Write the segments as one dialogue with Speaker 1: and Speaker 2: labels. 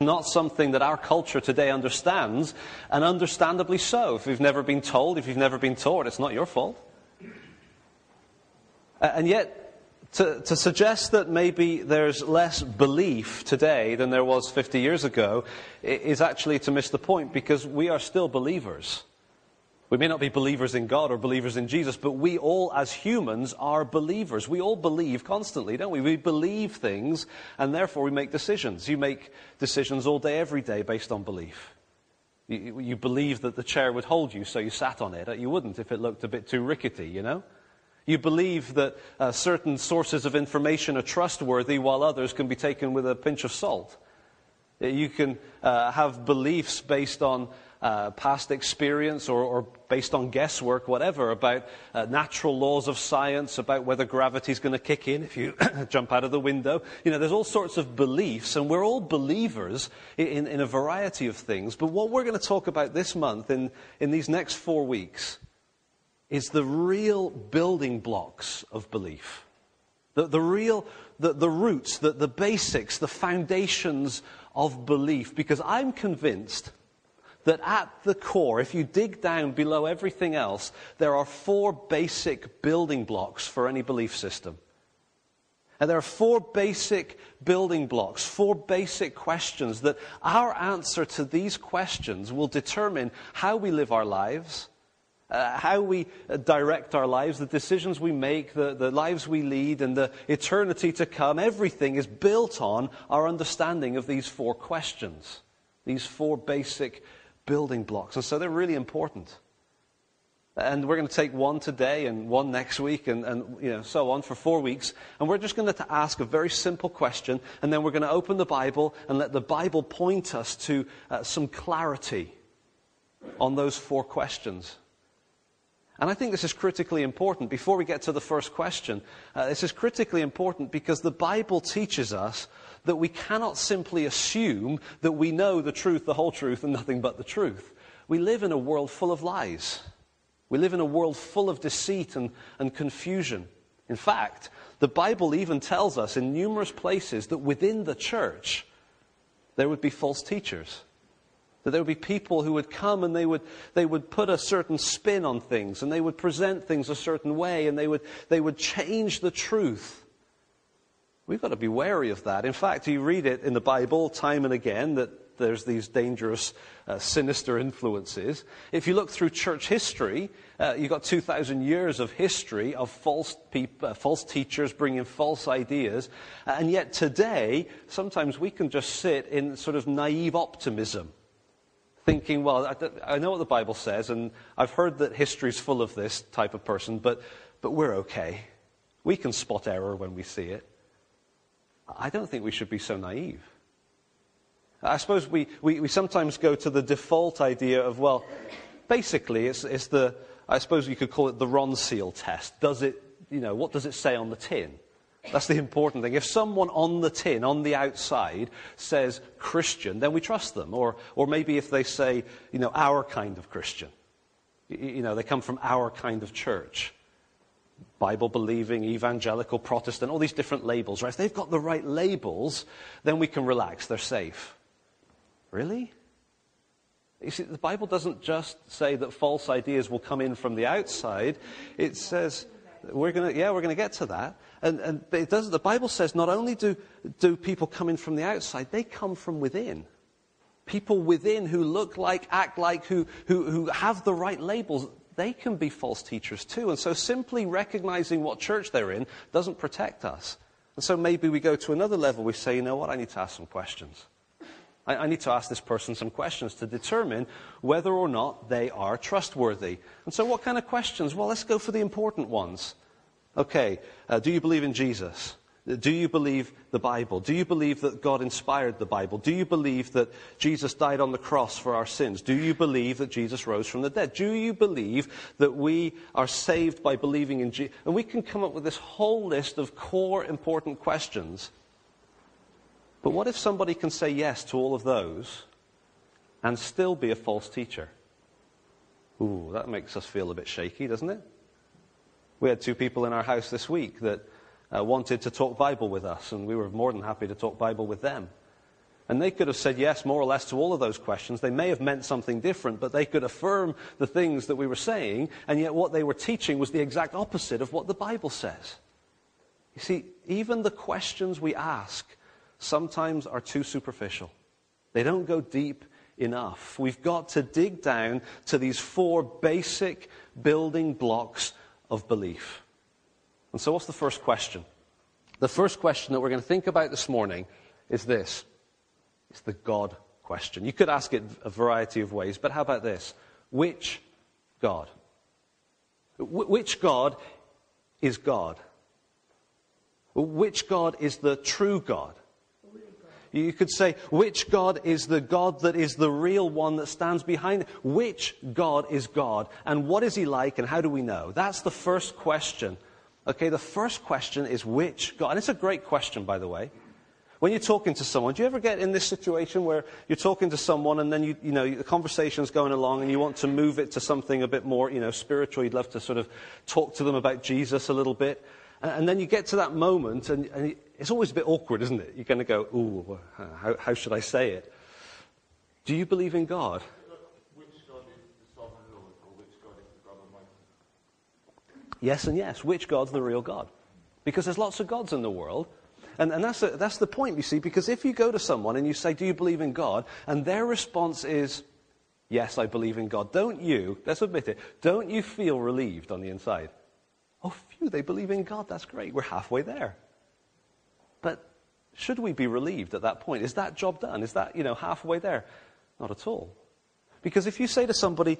Speaker 1: Not something that our culture today understands, and understandably so. If you've never been told, if you've never been taught, it's not your fault. And yet, to, to, suggest that maybe there's less belief today than there was 50 years ago is actually to miss the point because we are still believers. We may not be believers in God or believers in Jesus, but we all, as humans, are believers. We all believe constantly, don't we? We believe things, and therefore we make decisions. You make decisions all day, every day, based on belief. You, believe that the chair would hold you, so you sat on it. You wouldn't if it looked a bit too rickety, you know? You believe that uh, certain sources of information are trustworthy, while others can be taken with a pinch of salt. You can uh, have beliefs based on uh, past experience or, or, based on guesswork, whatever, about uh, natural laws of science, about whether gravity is going to kick in if you jump out of the window. You know, there's all sorts of beliefs, and we're all believers in, in a variety of things. But what we're going to talk about this month, in, in these next four weeks, is the real building blocks of belief. The, the real, the, the roots, the, the basics, the foundations of belief. Because I'm convinced that at the core, if you dig down below everything else, there are four basic building blocks for any belief system. And there are four basic building blocks, four basic questions that our answer to these questions will determine how we live our lives, uh, how we uh, direct our lives, the decisions we make, the, the lives we lead, and the eternity to come. Everything is built on our understanding of these four questions, these four basic building blocks. And so they're really important. And we're going to take one today and one next week and, and you know, so on for four weeks. And we're just going to ask a very simple question. And then we're going to open the Bible and let the Bible point us to uh, some clarity on those four questions. And I think this is critically important. Before we get to the first question, uh, this is critically important because the Bible teaches us that we cannot simply assume that we know the truth, the whole truth, and nothing but the truth. We live in a world full of lies. We live in a world full of deceit and, and confusion. In fact, the Bible even tells us in numerous places that within the church there would be false teachers. That there would be people who would come and they would, they would put a certain spin on things and they would present things a certain way and they would, they would change the truth We've got to be wary of that. In fact, you read it in the Bible time and again that there's these dangerous, uh, sinister influences. If you look through church history, uh, you've got 2,000 years of history of false, uh, false teachers bringing false ideas. And yet today, sometimes we can just sit in sort of naive optimism, thinking, well, I, I know what the Bible says, and I've heard that history's full of this type of person, but, but we're okay. We can spot error when we see it. I don't think we should be so naive. I suppose we, we, we sometimes go to the default idea of, well, basically, it's, it's the, I suppose you could call it the Ronseal test. Does it, you know, what does it say on the tin? That's the important thing. If someone on the tin, on the outside, says Christian, then we trust them. Or, or maybe if they say, you know, our kind of Christian. You know, they come from our kind of church. Bible believing, evangelical, Protestant, all these different labels, right? If they've got the right labels, then we can relax. They're safe. Really? You see, the Bible doesn't just say that false ideas will come in from the outside. It says, we're going to, yeah, we're going to get to that. And, and it does, the Bible says not only do, do people come in from the outside, they come from within. People within who look like, act like, who, who, who have the right labels, they can be false teachers too. And so simply recognizing what church they're in doesn't protect us. And so maybe we go to another level. We say, you know what, I need to ask some questions. I, I need to ask this person some questions to determine whether or not they are trustworthy. And so what kind of questions? Well, let's go for the important ones. Okay, uh, do you believe in Jesus? Do you believe the Bible? Do you believe that God inspired the Bible? Do you believe that Jesus died on the cross for our sins? Do you believe that Jesus rose from the dead? Do you believe that we are saved by believing in Jesus? And we can come up with this whole list of core important questions. But what if somebody can say yes to all of those and still be a false teacher? Ooh, that makes us feel a bit shaky, doesn't it? We had two people in our house this week that uh, wanted to talk Bible with us, and we were more than happy to talk Bible with them. And they could have said yes, more or less, to all of those questions. They may have meant something different, but they could affirm the things that we were saying, and yet what they were teaching was the exact opposite of what the Bible says. You see, even the questions we ask sometimes are too superficial. They don't go deep enough. We've got to dig down to these four basic building blocks of belief. And so, what's the first question? The first question that we're going to think about this morning is this it's the God question. You could ask it a variety of ways, but how about this? Which God? Which God is God? Which God is the true God? You could say, which God is the God that is the real one that stands behind? Which God is God? And what is he like and how do we know? That's the first question. Okay, the first question is which God? And it's a great question, by the way. When you're talking to someone, do you ever get in this situation where you're talking to someone and then you, you know, the conversation's going along and you want to move it to something a bit more, you know, spiritual? You'd love to sort of talk to them about Jesus a little bit. And, and then you get to that moment and, and, it's always a bit awkward, isn't it? You're going to go, ooh, how, how should I say it? Do you believe in God? Yes and yes. Which God's the real God? Because there's lots of gods in the world. And, and that's, a, that's the point, you see, because if you go to someone and you say, Do you believe in God? and their response is, Yes, I believe in God, don't you, let's admit it, don't you feel relieved on the inside? Oh, phew, they believe in God, that's great, we're halfway there. But should we be relieved at that point? Is that job done? Is that, you know, halfway there? Not at all. Because if you say to somebody,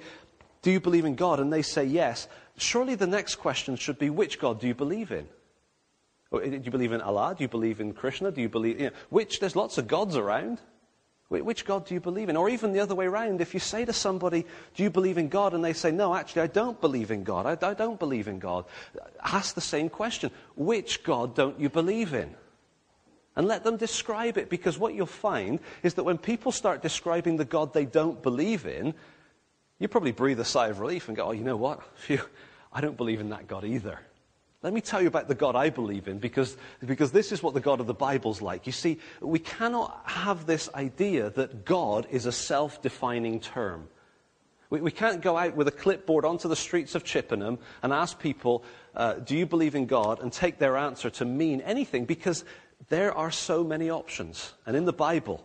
Speaker 1: Do you believe in God? and they say yes, surely the next question should be, Which God do you believe in? Do you believe in Allah? Do you believe in Krishna? Do you believe, you know, which, there's lots of gods around. Which God do you believe in? Or even the other way around, if you say to somebody, Do you believe in God? and they say, No, actually, I don't believe in God. I, I don't believe in God. Ask the same question Which God don't you believe in? And let them describe it, because what you'll find is that when people start describing the God they don't believe in, you probably breathe a sigh of relief and go, Oh, you know what? Phew, I don't believe in that God either. Let me tell you about the God I believe in because, because this is what the God of the Bible's like. You see, we cannot have this idea that God is a self defining term. We, we, can't go out with a clipboard onto the streets of Chippenham and ask people, uh, Do you believe in God? and take their answer to mean anything because there are so many options. And in the Bible,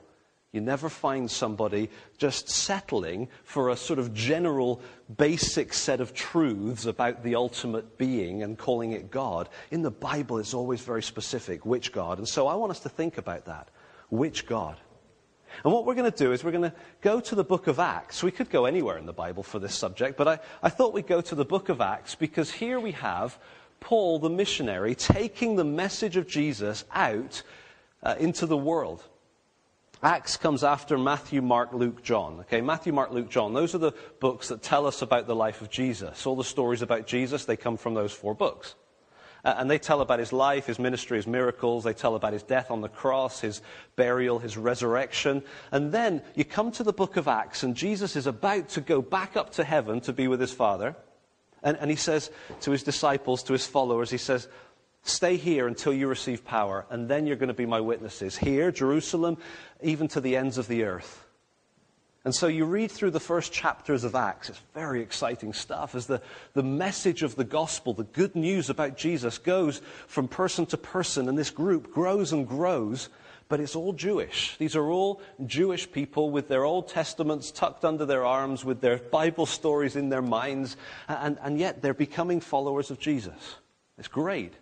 Speaker 1: you never find somebody just settling for a sort of general, basic set of truths about the ultimate being and calling it God. In the Bible, it's always very specific which God. And so I want us to think about that. Which God? And what we're going to do is we're going to go to the book of Acts. We could go anywhere in the Bible for this subject, but I, I thought we'd go to the book of Acts because here we have Paul, the missionary, taking the message of Jesus out uh, into the world. Acts comes after Matthew, Mark, Luke, John. Okay, Matthew, Mark, Luke, John. Those are the books that tell us about the life of Jesus. All the stories about Jesus, they come from those four books. Uh, and they tell about his life, his ministry, his miracles. They tell about his death on the cross, his burial, his resurrection. And then you come to the book of Acts, and Jesus is about to go back up to heaven to be with his Father. And, and he says to his disciples, to his followers, he says, Stay here until you receive power, and then you're going to be my witnesses. Here, Jerusalem, even to the ends of the earth. And so you read through the first chapters of Acts. It's very exciting stuff as the, the message of the gospel, the good news about Jesus, goes from person to person, and this group grows and grows, but it's all Jewish. These are all Jewish people with their Old Testaments tucked under their arms, with their Bible stories in their minds, and, and yet they're becoming followers of Jesus. It's great.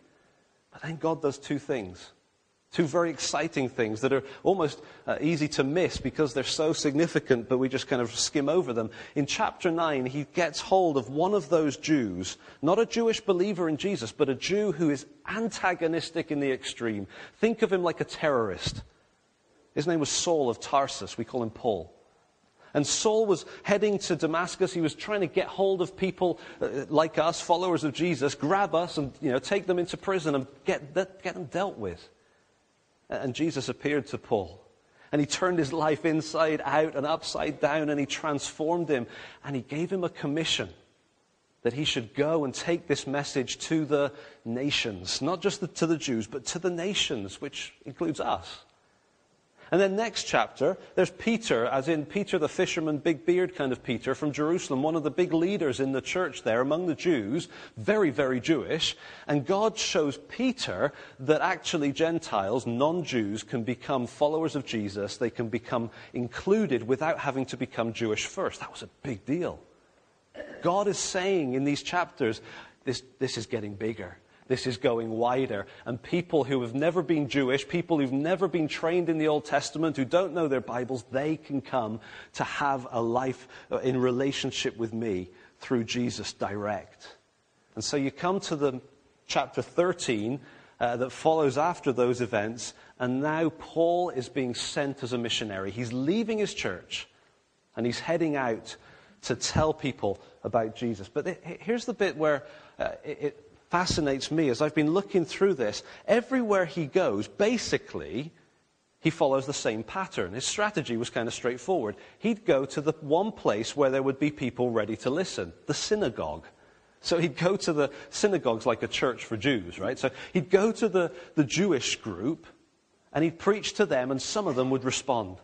Speaker 1: But then God does two things. Two very exciting things that are almost uh, easy to miss because they're so significant, but we just kind of skim over them. In chapter 9, he gets hold of one of those Jews, not a Jewish believer in Jesus, but a Jew who is antagonistic in the extreme. Think of him like a terrorist. His name was Saul of Tarsus. We call him Paul. And Saul was heading to Damascus. He was trying to get hold of people uh, like us, followers of Jesus, grab us and you know, take them into prison and get, get them dealt with. And Jesus appeared to Paul. And he turned his life inside out and upside down and he transformed him. And he gave him a commission that he should go and take this message to the nations, not just the, to the Jews, but to the nations, which includes us. And then next chapter, there's Peter, as in Peter the fisherman, big beard kind of Peter from Jerusalem, one of the big leaders in the church there among the Jews, very, very Jewish. And God shows Peter that actually Gentiles, non Jews, can become followers of Jesus. They can become included without having to become Jewish first. That was a big deal. God is saying in these chapters, this, this is getting bigger. This is going wider. And people who have never been Jewish, people who've never been trained in the Old Testament, who don't know their Bibles, they can come to have a life uh, in relationship with me through Jesus direct. And so you come to the chapter 13 uh, that follows after those events, and now Paul is being sent as a missionary. He's leaving his church and he's heading out to tell people about Jesus. But here's the bit where uh, it, fascinates me as I've been looking through this. Everywhere he goes, basically, he follows the same pattern. His strategy was kind of straightforward. He'd go to the one place where there would be people ready to listen the synagogue. So he'd go to the synagogues like a church for Jews, right? So he'd go to the, the Jewish group and he'd preach to them, and some of them would respond.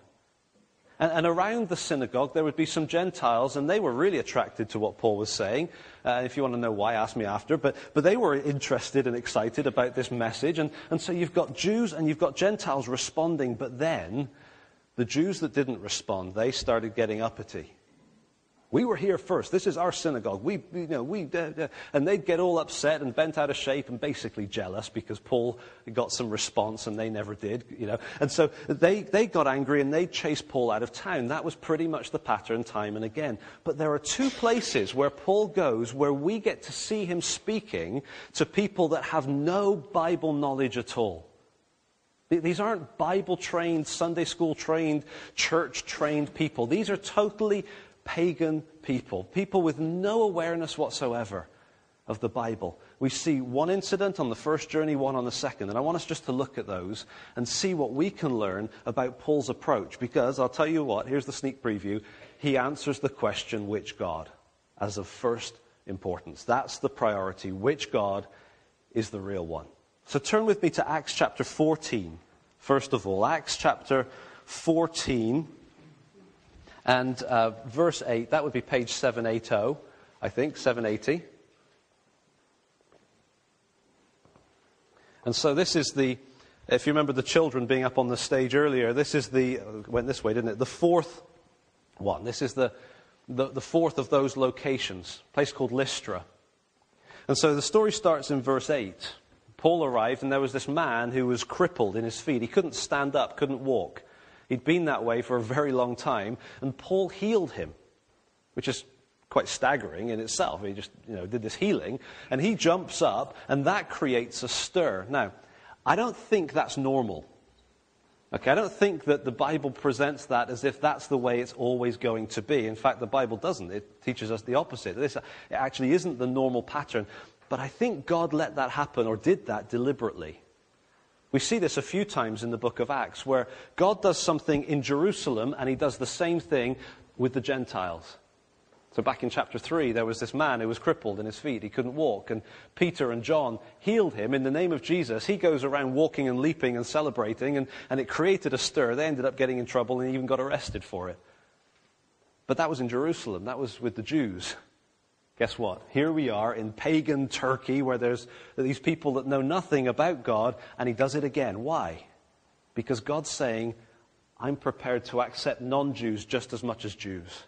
Speaker 1: And, and, around the synagogue, there would be some Gentiles, and they were really attracted to what Paul was saying. Uh, if you want to know why, ask me after. But, but they were interested and excited about this message. And, and so you've got Jews and you've got Gentiles responding, but then the Jews that didn't respond, they started getting uppity. We were here first. This is our synagogue. We, you know, we, and they'd get all upset and bent out of shape and basically jealous because Paul got some response and they never did, you know. And so they, they got angry and they chased Paul out of town. That was pretty much the pattern time and again. But there are two places where Paul goes where we get to see him speaking to people that have no Bible knowledge at all. These aren't Bible trained, Sunday school trained, church trained people. These are totally pagan people, people with no awareness whatsoever of the Bible. We see one incident on the first journey, one on the second. And I want us just to look at those and see what we can learn about Paul's approach. Because I'll tell you what, here's the sneak preview. He answers the question, which God, as of first importance. That's the priority. Which God is the real one? So turn with me to Acts chapter 14, first of all. Acts chapter 14. And uh, verse 8, that would be page 780, I think, 780. And so this is the, if you remember the children being up on the stage earlier, this is the, went this way, didn't it? The fourth one. This is the, the, the fourth of those locations, a place called Lystra. And so the story starts in verse 8. Paul arrived, and there was this man who was crippled in his feet. He couldn't stand up, couldn't walk. He'd been that way for a very long time, and Paul healed him, which is quite staggering in itself. He just, you know, did this healing, and he jumps up, and that creates a stir. Now, I don't think that's normal. Okay, I don't think that the Bible presents that as if that's the way it's always going to be. In fact, the Bible doesn't. It teaches us the opposite. This it actually isn't the normal pattern. But I think God let that happen or did that deliberately. We see this a few times in the book of Acts, where God does something in Jerusalem and he does the same thing with the Gentiles. So, back in chapter 3, there was this man who was crippled in his feet. He couldn't walk. And Peter and John healed him in the name of Jesus. He goes around walking and leaping and celebrating, and, and it created a stir. They ended up getting in trouble and even got arrested for it. But that was in Jerusalem, that was with the Jews. Guess what? Here we are in pagan Turkey where there's these people that know nothing about God, and he does it again. Why? Because God's saying, I'm prepared to accept non Jews just as much as Jews.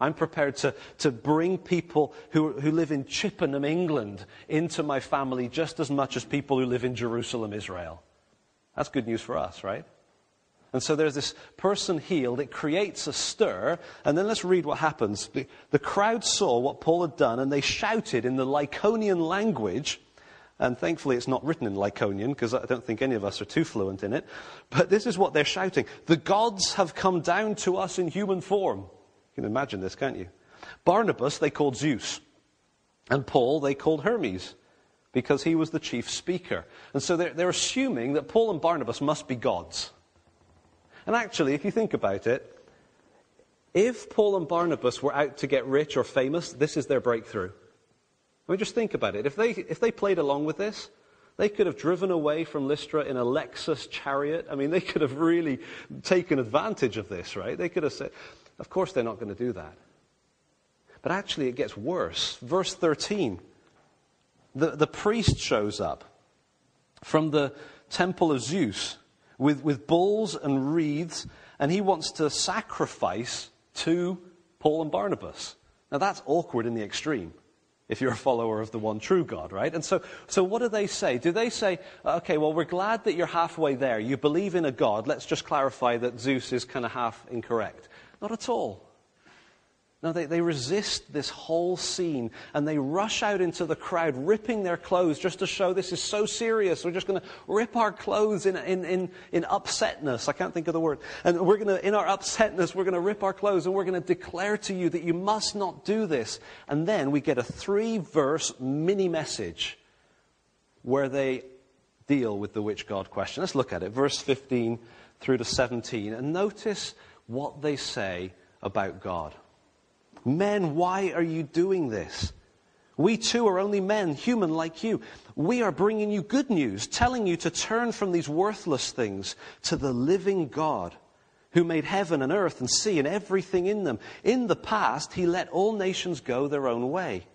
Speaker 1: I'm prepared to, to bring people who, who live in Chippenham, England, into my family just as much as people who live in Jerusalem, Israel. That's good news for us, right? And so there's this person healed. It creates a stir. And then let's read what happens. The, the crowd saw what Paul had done and they shouted in the Lycaonian language. And thankfully, it's not written in Lycaonian because I don't think any of us are too fluent in it. But this is what they're shouting The gods have come down to us in human form. You can imagine this, can't you? Barnabas, they called Zeus. And Paul, they called Hermes because he was the chief speaker. And so they're, they're assuming that Paul and Barnabas must be gods. And actually, if you think about it, if Paul and Barnabas were out to get rich or famous, this is their breakthrough. I mean, just think about it. If they, if they played along with this, They could have driven away from Lystra in a Lexus chariot. I mean, they could have really taken advantage of this, right? They could have said, of course, they're not going to do that. But actually, it gets worse. Verse 13 the, the priest shows up from the temple of Zeus with, with bulls and wreaths, and he wants to sacrifice to Paul and Barnabas. Now, that's awkward in the extreme if you're a follower of the one true God, right? And so, so what do they say? Do they say, okay, well, we're glad that you're halfway there. You believe in a God. Let's just clarify that Zeus is kind of half incorrect. Not at all. No, they, they resist this whole scene and they rush out into the crowd, ripping their clothes just to show this is so serious. We're just going to rip our clothes in, in, in, in upsetness. I can't think of the word. And we're going to, in our upsetness, we're going to rip our clothes and we're going to declare to you that you must not do this. And then we get a three verse mini message where they deal with the which God question. Let's look at it. Verse 15 through to 17. And notice what they say about God. Men, why are you doing this? We too are only men, human like you. We are bringing you good news, telling you to turn from these worthless things to the living God who made heaven and earth and sea and everything in them. In the past, he let all nations go their own way.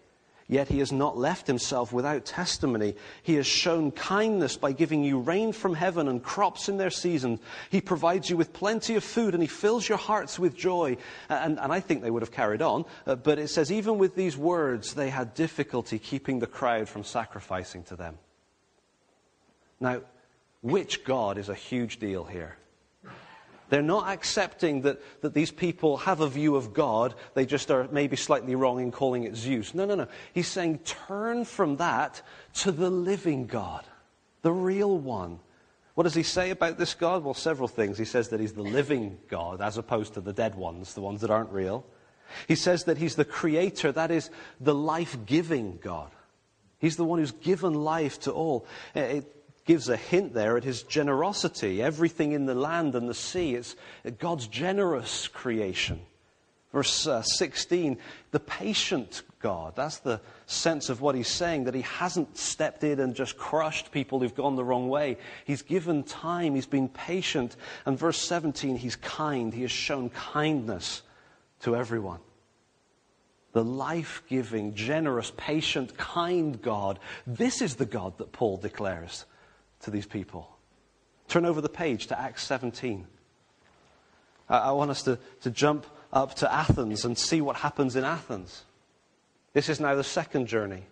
Speaker 1: Yet he has not left himself without testimony. He has shown kindness by giving you rain from heaven and crops in their season. He provides you with plenty of food and he fills your hearts with joy. And, and I think they would have carried on. Uh, but it says, even with these words, they had difficulty keeping the crowd from sacrificing to them. Now, which God is a huge deal here? They're not accepting that, that these people have a view of God. They just are maybe slightly wrong in calling it Zeus. No, no, no. He's saying turn from that to the living God, the real one. What does he say about this God? Well, several things. He says that he's the living God as opposed to the dead ones, the ones that aren't real. He says that he's the creator, that is, the life giving God. He's the one who's given life to all. Eh, it, gives a hint there at his generosity. Everything in the land and the sea, it's God's generous creation. Verse uh, 16, the patient God. That's the sense of what he's saying, that he hasn't stepped in and just crushed people who've gone the wrong way. He's given time, he's been patient. And verse 17, he's kind. He has shown kindness to everyone. The life giving, generous, patient, kind God. This is the God that Paul declares to these people. Turn over the page to Acts 17. I want us to, to jump up to Athens and see what happens in Athens. This is now the second journey.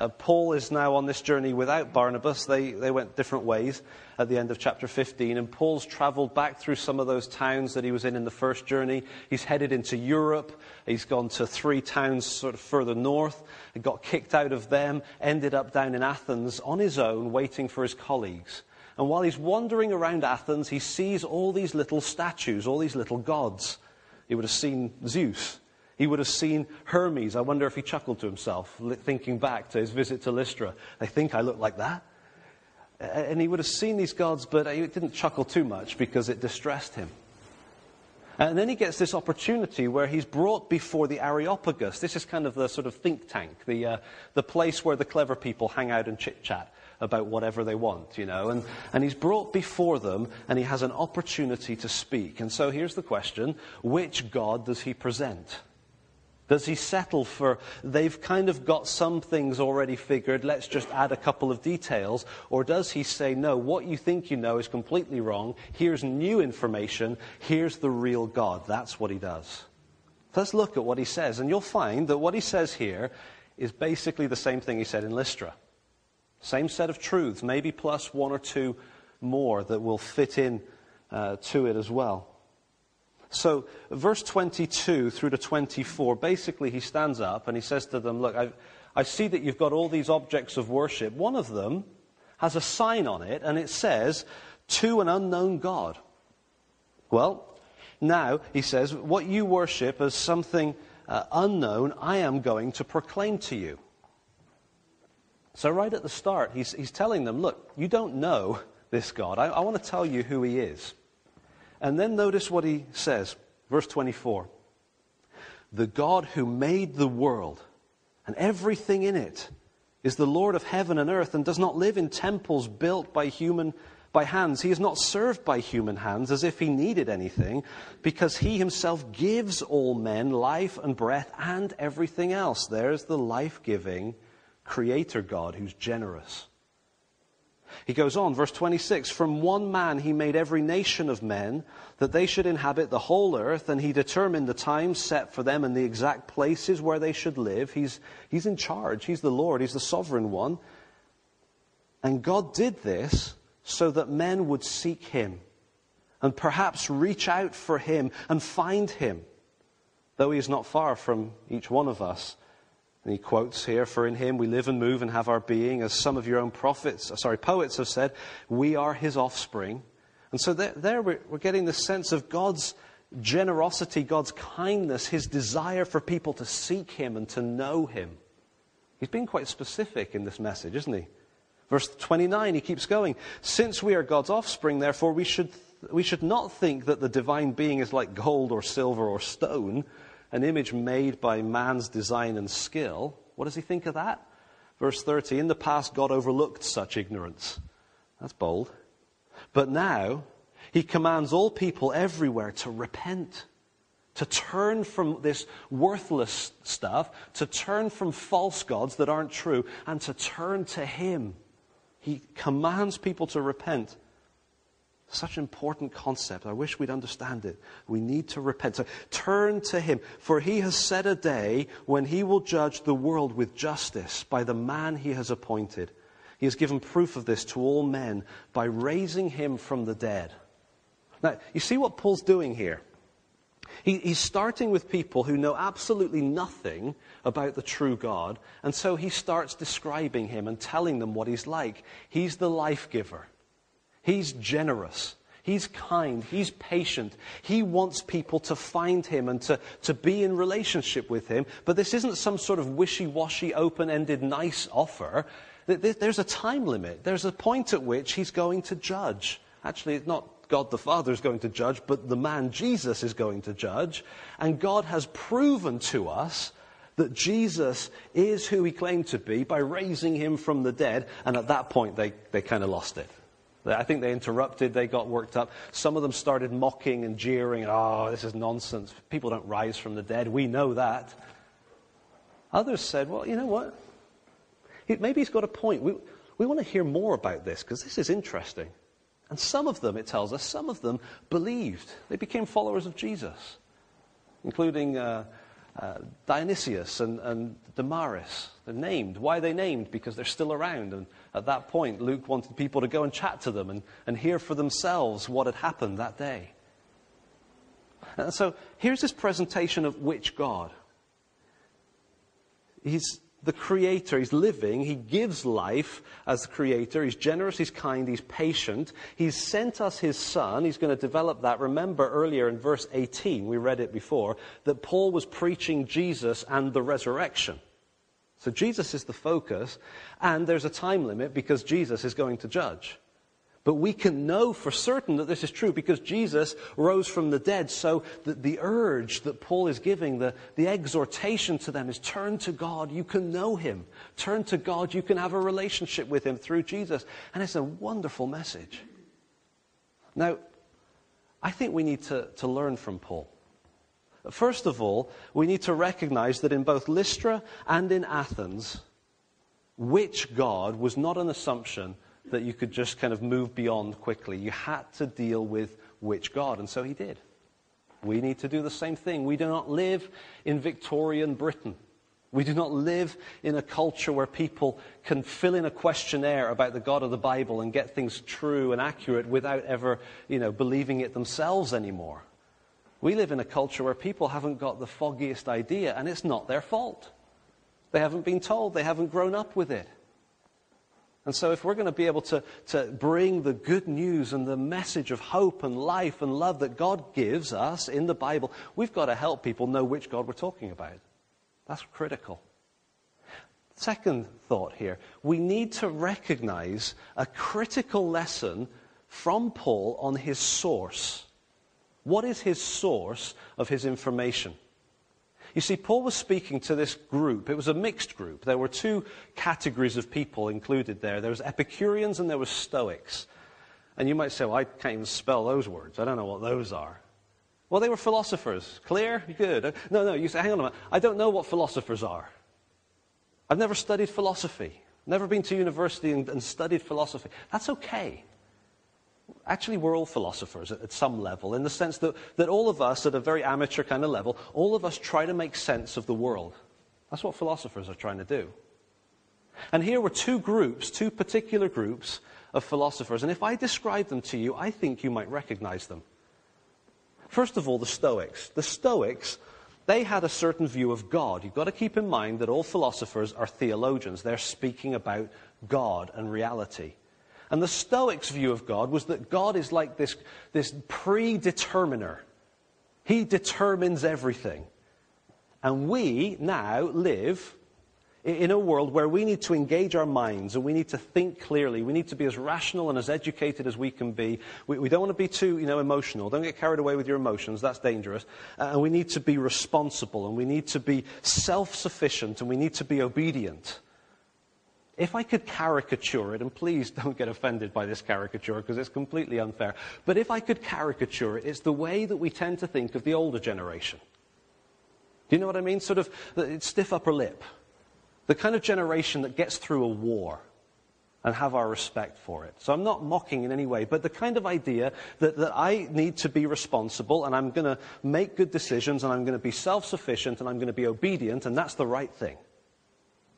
Speaker 1: Uh, Paul is now on this journey without Barnabas. They, they went different ways at the end of chapter 15. And Paul's traveled back through some of those towns that he was in in the first journey. He's headed into Europe. He's gone to three towns sort of further north. He got kicked out of them, ended up down in Athens on his own, waiting for his colleagues. And while he's wandering around Athens, he sees all these little statues, all these little gods. He would have seen Zeus. He would have seen Hermes. I wonder if he chuckled to himself, thinking back to his visit to Lystra. They think I look like that. And he would have seen these gods, but he didn't chuckle too much because it distressed him. And then he gets this opportunity where he's brought before the Areopagus. This is kind of the sort of think tank, the, uh, the place where the clever people hang out and chit chat about whatever they want, you know. And, and he's brought before them and he has an opportunity to speak. And so here's the question which God does he present? Does he settle for, they've kind of got some things already figured, let's just add a couple of details? Or does he say, no, what you think you know is completely wrong, here's new information, here's the real God? That's what he does. Let's look at what he says, and you'll find that what he says here is basically the same thing he said in Lystra. Same set of truths, maybe plus one or two more that will fit in uh, to it as well. So, verse 22 through to 24, basically he stands up and he says to them, Look, I, I see that you've got all these objects of worship. One of them has a sign on it and it says, To an unknown God. Well, now, he says, what you worship as something uh, unknown, I am going to proclaim to you. So, right at the start, he's, he's telling them, Look, you don't know this God. I, I want to tell you who he is. And then notice what he says, verse 24. The God who made the world and everything in it, is the Lord of heaven and earth and does not live in temples built by human by hands. He is not served by human hands as if he needed anything, because he himself gives all men life and breath and everything else. There's the life giving creator God who's generous. He goes on, verse 26 From one man he made every nation of men, that they should inhabit the whole earth, and he determined the times set for them and the exact places where they should live. He's, he's in charge, he's the Lord, he's the sovereign one. And God did this so that men would seek him and perhaps reach out for him and find him, though he is not far from each one of us. And he quotes here, For in him we live and move and have our being, as some of your own prophets, uh, sorry, poets have said, we are his offspring. And so there, there we're, we're getting the sense of God's generosity, God's kindness, his desire for people to seek him and to know him. He's been quite specific in this message, isn't he? Verse 29, he keeps going. Since we are God's offspring, therefore, we should, we should not think that the divine being is like gold or silver or stone an image made by man's design and skill. What does he think of that? Verse 30 In the past, God overlooked such ignorance. That's bold. But now, he commands all people everywhere to repent, to turn from this worthless stuff, to turn from false gods that aren't true, and to turn to him. He commands people to repent. Such an important concept. I wish we'd understand it. We need to repent. So turn to Him, for He has set a day when He will judge the world with justice by the man He has appointed. He has given proof of this to all men by raising Him from the dead. Now, you see what Paul's doing here? He, he's starting with people who know absolutely nothing about the true God, and so he starts describing Him and telling them what He's like. He's the life giver. He's generous. He's kind. He's patient. He wants people to find him and to, to be in relationship with him. But this isn't some sort of wishy washy, open ended, nice offer. There's a time limit. There's a point at which he's going to judge. Actually, it's not God the Father is going to judge, but the man Jesus is going to judge. And God has proven to us that Jesus is who he claimed to be by raising him from the dead. And at that point, they, they kind of lost it. I think they interrupted, they got worked up. Some of them started mocking and jeering, oh, this is nonsense. People don't rise from the dead. We know that. Others said, well, you know what? Maybe he's got a point. We, we want to hear more about this because this is interesting. And some of them, it tells us, some of them believed. They became followers of Jesus, including uh, uh, Dionysius and, and Damaris. They're named. Why are they named? Because they're still around. And at that point, Luke wanted people to go and chat to them and, and hear for themselves what had happened that day. And so here's this presentation of which God? He's the creator. He's living. He gives life as the creator. He's generous. He's kind. He's patient. He's sent us his son. He's going to develop that. Remember earlier in verse 18, we read it before, that Paul was preaching Jesus and the resurrection. So Jesus is the focus, and there's a time limit because Jesus is going to judge. But we can know for certain that this is true because Jesus rose from the dead. So the, the urge that Paul is giving, the, the exhortation to them is turn to God. You can know him. Turn to God. You can have a relationship with him through Jesus. And it's a wonderful message. Now, I think we need to, to learn from Paul. First of all, we need to recognize that in both Lystra and in Athens, which God was not an assumption that you could just kind of move beyond quickly. You had to deal with which God, and so he did. We need to do the same thing. We do not live in Victorian Britain. We do not live in a culture where people can fill in a questionnaire about the God of the Bible and get things true and accurate without ever, you know, believing it themselves anymore. We live in a culture where people haven't got the foggiest idea, and it's not their fault. They haven't been told, they haven't grown up with it. And so, if we're going to be able to, to bring the good news and the message of hope and life and love that God gives us in the Bible, we've got to help people know which God we're talking about. That's critical. Second thought here we need to recognize a critical lesson from Paul on his source. What is his source of his information? You see, Paul was speaking to this group. It was a mixed group. There were two categories of people included there. There was Epicureans and there was Stoics. And you might say, well, I can't even spell those words. I don't know what those are. Well, they were philosophers. Clear? Good. No, no, you say, hang on a minute. I don't know what philosophers are. I've never studied philosophy. Never been to university and, and studied philosophy. That's okay. Actually, we're all philosophers at, some level, in the sense that, that all of us, at a very amateur kind of level, all of us try to make sense of the world. That's what philosophers are trying to do. And here were two groups, two particular groups of philosophers. And if I describe them to you, I think you might recognize them. First of all, the Stoics. The Stoics, they had a certain view of God. You've got to keep in mind that all philosophers are theologians. They're speaking about God and reality. And the Stoics' view of God was that God is like this, this predeterminer. He determines everything. And we now live in a world where we need to engage our minds and we need to think clearly. We need to be as rational and as educated as we can be. We, we don't want to be too you know, emotional. Don't get carried away with your emotions. That's dangerous. Uh, and we need to be responsible and we need to be self sufficient and we need to be obedient. If I could caricature it, and please don't get offended by this caricature because it's completely unfair, but if I could caricature it, it's the way that we tend to think of the older generation. Do you know what I mean? Sort of stiff upper lip. The kind of generation that gets through a war and have our respect for it. So I'm not mocking in any way, but the kind of idea that, that I need to be responsible and I'm going to make good decisions and I'm going to be self sufficient and I'm going to be obedient and that's the right thing.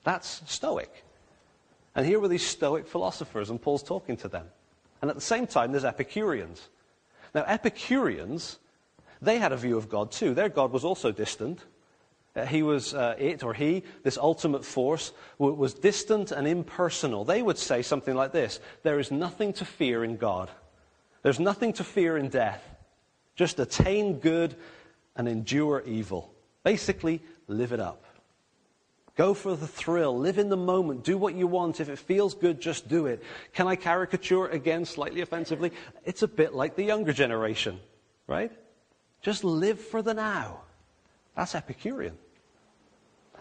Speaker 1: That's Stoic. And here were these Stoic philosophers, and Paul's talking to them. And at the same time, there's Epicureans. Now, Epicureans, they had a view of God too. Their God was also distant. Uh, he was, uh, it or he, this ultimate force, w- was distant and impersonal. They would say something like this There is nothing to fear in God. There's nothing to fear in death. Just attain good and endure evil. Basically, live it up. Go for the thrill. Live in the moment. Do what you want. If it feels good, just do it. Can I caricature again slightly offensively? It's a bit like the younger generation, right? Just live for the now. That's Epicurean.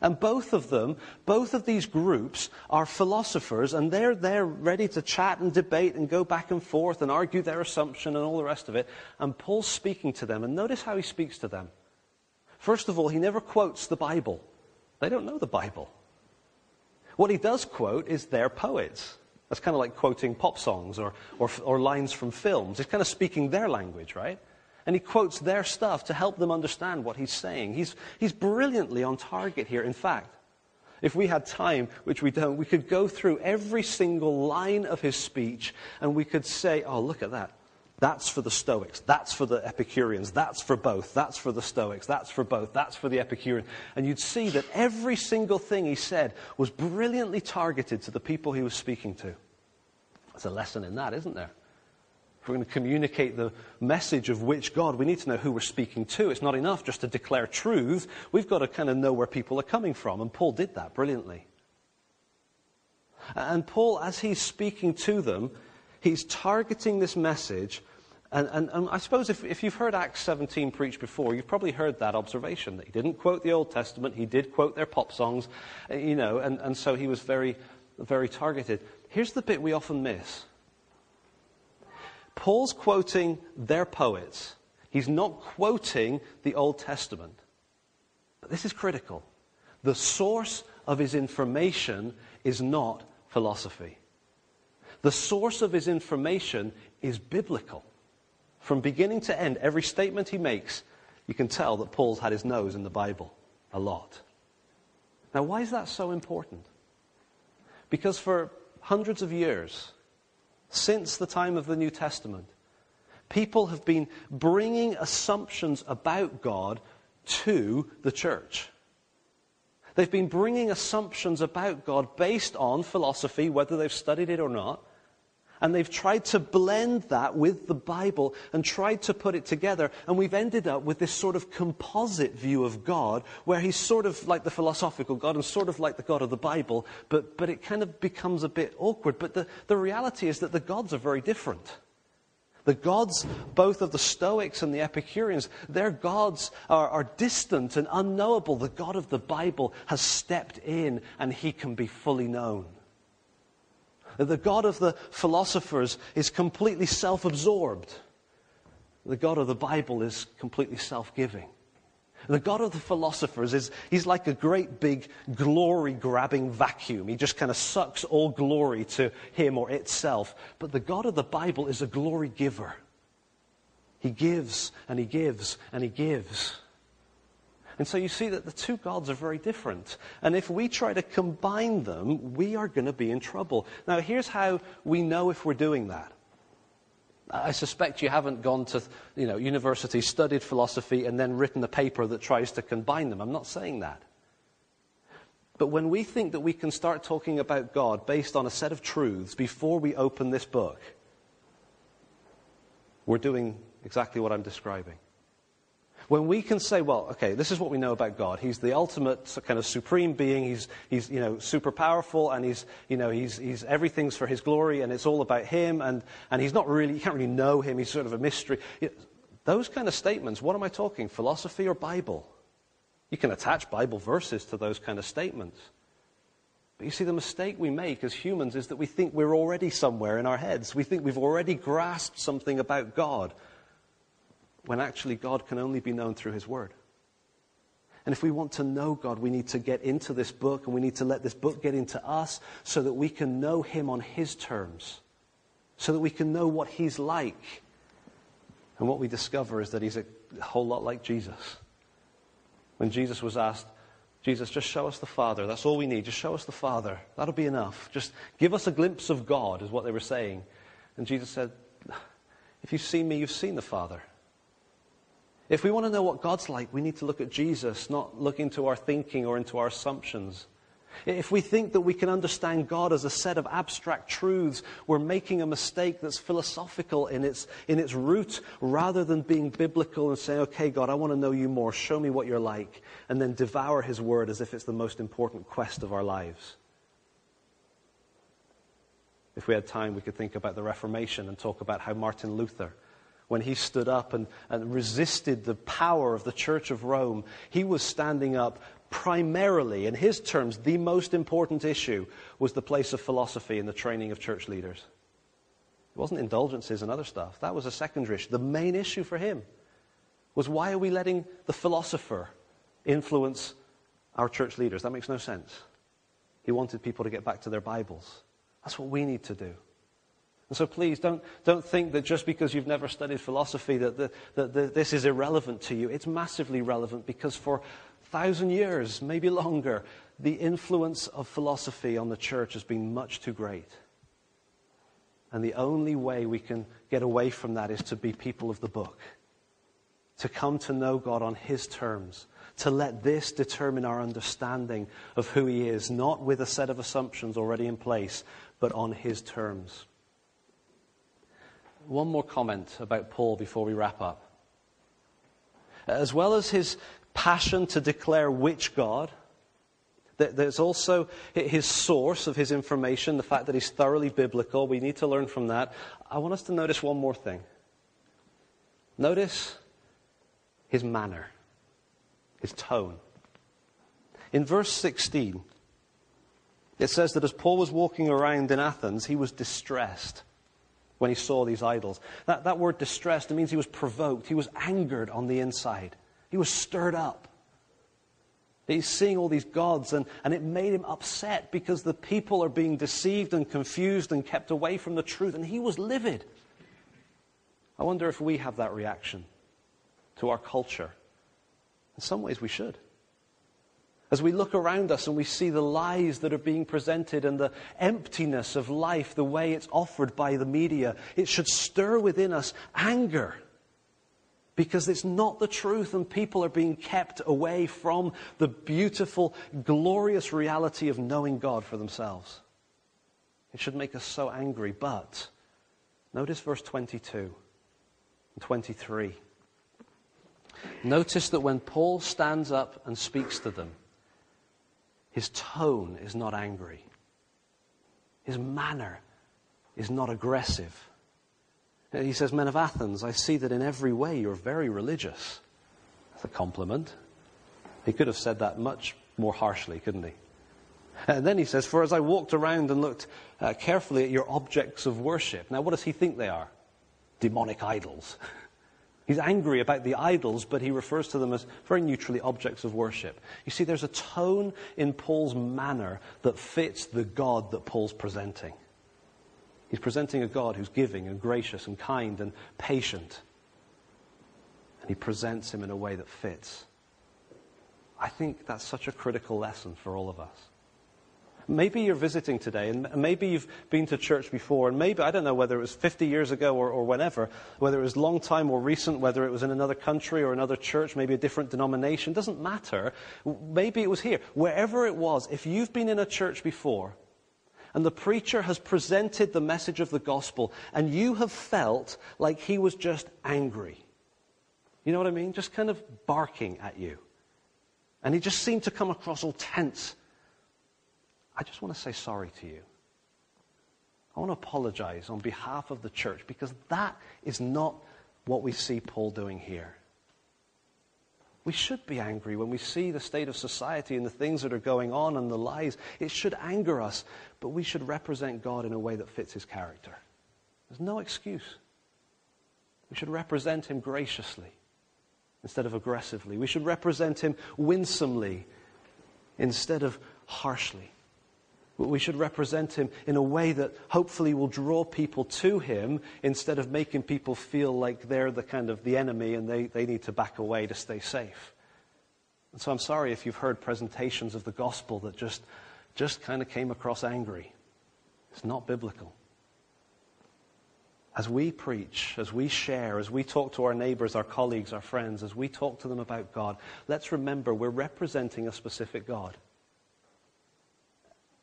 Speaker 1: And both of them, both of these groups are philosophers, and they're there ready to chat and debate and go back and forth and argue their assumption and all the rest of it. And Paul's speaking to them, and notice how he speaks to them. First of all, he never quotes the Bible. They don't know the Bible. What he does quote is their poets. That's kind of like quoting pop songs or, or, or, lines from films. He's kind of speaking their language, right? And he quotes their stuff to help them understand what he's saying. He's, he's brilliantly on target here. In fact, if we had time, which we don't, we could go through every single line of his speech and we could say, oh, look at that. That's for the Stoics. That's for the Epicureans. That's for both. That's for the Stoics. That's for both. That's for the Epicurean. And you'd see that every single thing he said was brilliantly targeted to the people he was speaking to. There's a lesson in that, isn't there? If we're going to communicate the message of which God, we need to know who we're speaking to. It's not enough just to declare truth. We've got to kind of know where people are coming from. And Paul did that brilliantly. And Paul, as he's speaking to them, he's targeting this message and, and, and, I suppose if, if you've heard Acts 17 preached before, you've probably heard that observation that he didn't quote the Old Testament, he did quote their pop songs, uh, you know, and, and so he was very, very targeted. Here's the bit we often miss Paul's quoting their poets, he's not quoting the Old Testament. But this is critical. The source of his information is not philosophy. The source of his information is biblical. From beginning to end, every statement he makes, you can tell that Paul's had his nose in the Bible a lot. Now, why is that so important? Because for hundreds of years, since the time of the New Testament, people have been bringing assumptions about God to the church. They've been bringing assumptions about God based on philosophy, whether they've studied it or not, and they've tried to blend that with the Bible and tried to put it together. And we've ended up with this sort of composite view of God, where he's sort of like the philosophical God and sort of like the God of the Bible, but, but it kind of becomes a bit awkward. But the, the reality is that the gods are very different. The gods, both of the Stoics and the Epicureans, their gods are, are, distant and unknowable. The God of the Bible has stepped in and he can be fully known. The God of the philosophers is completely self absorbed. The God of the Bible is completely self giving. The God of the philosophers is he's like a great big glory grabbing vacuum. He just kind of sucks all glory to him or itself. But the God of the Bible is a glory giver. He gives and he gives and he gives. And so you see that the two gods are very different. And if we try to combine them, we are going to be in trouble. Now, here's how we know if we're doing that. I suspect you haven't gone to you know, university, studied philosophy, and then written a paper that tries to combine them. I'm not saying that. But when we think that we can start talking about God based on a set of truths before we open this book, we're doing exactly what I'm describing. When we can say, well, okay, this is what we know about God. He's the ultimate kind of supreme being. He's, he's you know, super powerful and he's, you know, he's, he's everything's for his glory and it's all about him and, and he's not really, you can't really know him. He's sort of a mystery. Those kind of statements, what am I talking? Philosophy or Bible? You can attach Bible verses to those kind of statements. But you see, the mistake we make as humans is that we think we're already somewhere in our heads. We think we've already grasped something about God when actually God can only be known through His Word. And if we want to know God, we need to get into this book and we need to let this book get into us so that we can know Him on His terms, so that we can know what He's like. And what we discover is that He's a whole lot like Jesus. When Jesus was asked, Jesus, just show us the Father. That's all we need. Just show us the Father. That'll be enough. Just give us a glimpse of God, is what they were saying. And Jesus said, If you've seen me, you've seen the Father. If we want to know what God's like, we need to look at Jesus, not look into our thinking or into our assumptions. If we think that we can understand God as a set of abstract truths, we're making a mistake that's philosophical in its, in its root rather than being biblical and saying, okay, God, I want to know you more. Show me what you're like. And then devour his word as if it's the most important quest of our lives. If we had time, we could think about the Reformation and talk about how Martin Luther when he stood up and, and resisted the power of the Church of Rome, he was standing up primarily, in his terms, the most important issue was the place of philosophy in the training of church leaders. It wasn't indulgences and other stuff. That was a secondary issue. The main issue for him was why are we letting the philosopher influence our church leaders? That makes no sense. He wanted people to get back to their Bibles. That's what we need to do. And so please don't, don't think that just because you've never studied philosophy that, the, that the, this is irrelevant to you. It's massively relevant because for thousand years, maybe longer, the influence of philosophy on the church has been much too great. And the only way we can get away from that is to be people of the book, to come to know God on His terms, to let this determine our understanding of who He is, not with a set of assumptions already in place, but on His terms one more comment about Paul before we wrap up. As well as his passion to declare which God, there's also his source of his information, the fact that he's thoroughly biblical. We need to learn from that. I want us to notice one more thing. Notice his manner, his tone. In verse 16, it says that as Paul was walking around in Athens, he was distressed when he saw these idols. That, that word distressed, it means he was provoked. He was angered on the inside. He was stirred up. He's seeing all these gods, and, and it made him upset because the people are being deceived and confused and kept away from the truth, and he was livid. I wonder if we have that reaction to our culture. In some ways, we should. As we look around us and we see the lies that are being presented and the emptiness of life, the way it's offered by the media, it should stir within us anger. Because it's not the truth, and people are being kept away from the beautiful, glorious reality of knowing God for themselves. It should make us so angry. But notice verse 22 and 23. Notice that when Paul stands up and speaks to them, his tone is not angry. His manner is not aggressive. He says, Men of Athens, I see that in every way you're very religious. That's a compliment. He could have said that much more harshly, couldn't he? And then he says, For as I walked around and looked uh, carefully at your objects of worship. Now, what does he think they are? Demonic idols. He's angry about the idols, but he refers to them as very neutrally objects of worship. You see, there's a tone in Paul's manner that fits the God that Paul's presenting. He's presenting a God who's giving and gracious and kind and patient. And he presents him in a way that fits. I think that's such a critical lesson for all of us. Maybe you're visiting today, and maybe you've been to church before, and maybe, I don't know whether it was 50 years ago or, or whenever, whether it was long time or recent, whether it was in another country or another church, maybe a different denomination, doesn't matter. Maybe it was here. Wherever it was, if you've been in a church before, and the preacher has presented the message of the gospel, and you have felt like he was just angry. You know what I mean? Just kind of barking at you. And he just seemed to come across all tense. I just want to say sorry to you. I want to apologize on behalf of the church because that is not what we see Paul doing here. We should be angry when we see the state of society and the things that are going on and the lies. It should anger us, but we should represent God in a way that fits his character. There's no excuse. We should represent him graciously instead of aggressively. We should represent him winsomely instead of harshly. We should represent him in a way that hopefully will draw people to him instead of making people feel like they're the kind of the enemy and they, they need to back away to stay safe. And so I'm sorry if you've heard presentations of the gospel that just, just kind of came across angry. It's not biblical. As we preach, as we share, as we talk to our neighbors, our colleagues, our friends, as we talk to them about God, let's remember we're representing a specific God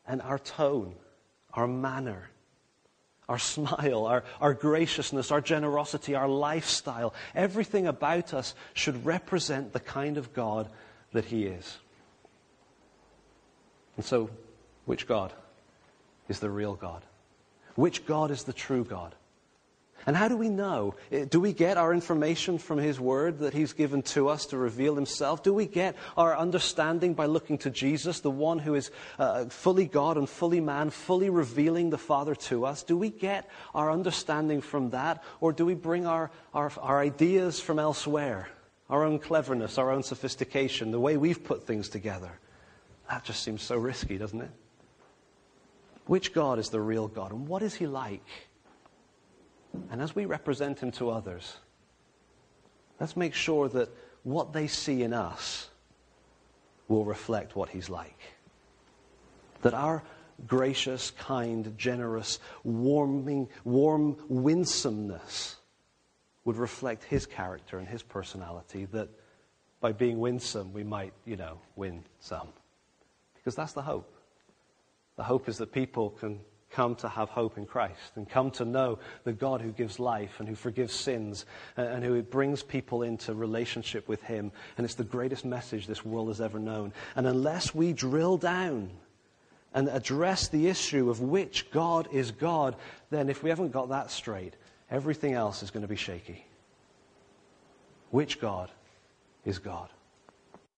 Speaker 1: and our tone, our manner, our smile, our, our graciousness, our generosity, our lifestyle, everything about us should represent the kind of God that He is. And so, which God is the real God? Which God is the true God? And how do we know? Eh, do we get our information from His Word that He's given to us to reveal Himself? Do we get our understanding by looking to Jesus, the one who is uh, fully God and fully man, fully revealing the Father to us? Do we get our understanding from that? Or do we bring our, our, our ideas from elsewhere? Our own cleverness, our own sophistication, the way we've put things together? That just seems so risky, doesn't it? Which God is the real God? And what is He like? And as we represent him to others, let's make sure that what they see in us will reflect what he's like. That our gracious, kind, generous, warming, warm winsomeness would reflect his character and his personality, that by being winsome, we might, you know, win some. Because that's the hope. The hope is that people can come to have hope in Christ and come to know the God who gives life and who forgives sins and who brings people into relationship with Him. And it's the greatest message this world has ever known. And unless we drill down and address the issue of which God is God, then if we haven't got that straight, everything else is going to be shaky. Which God is God?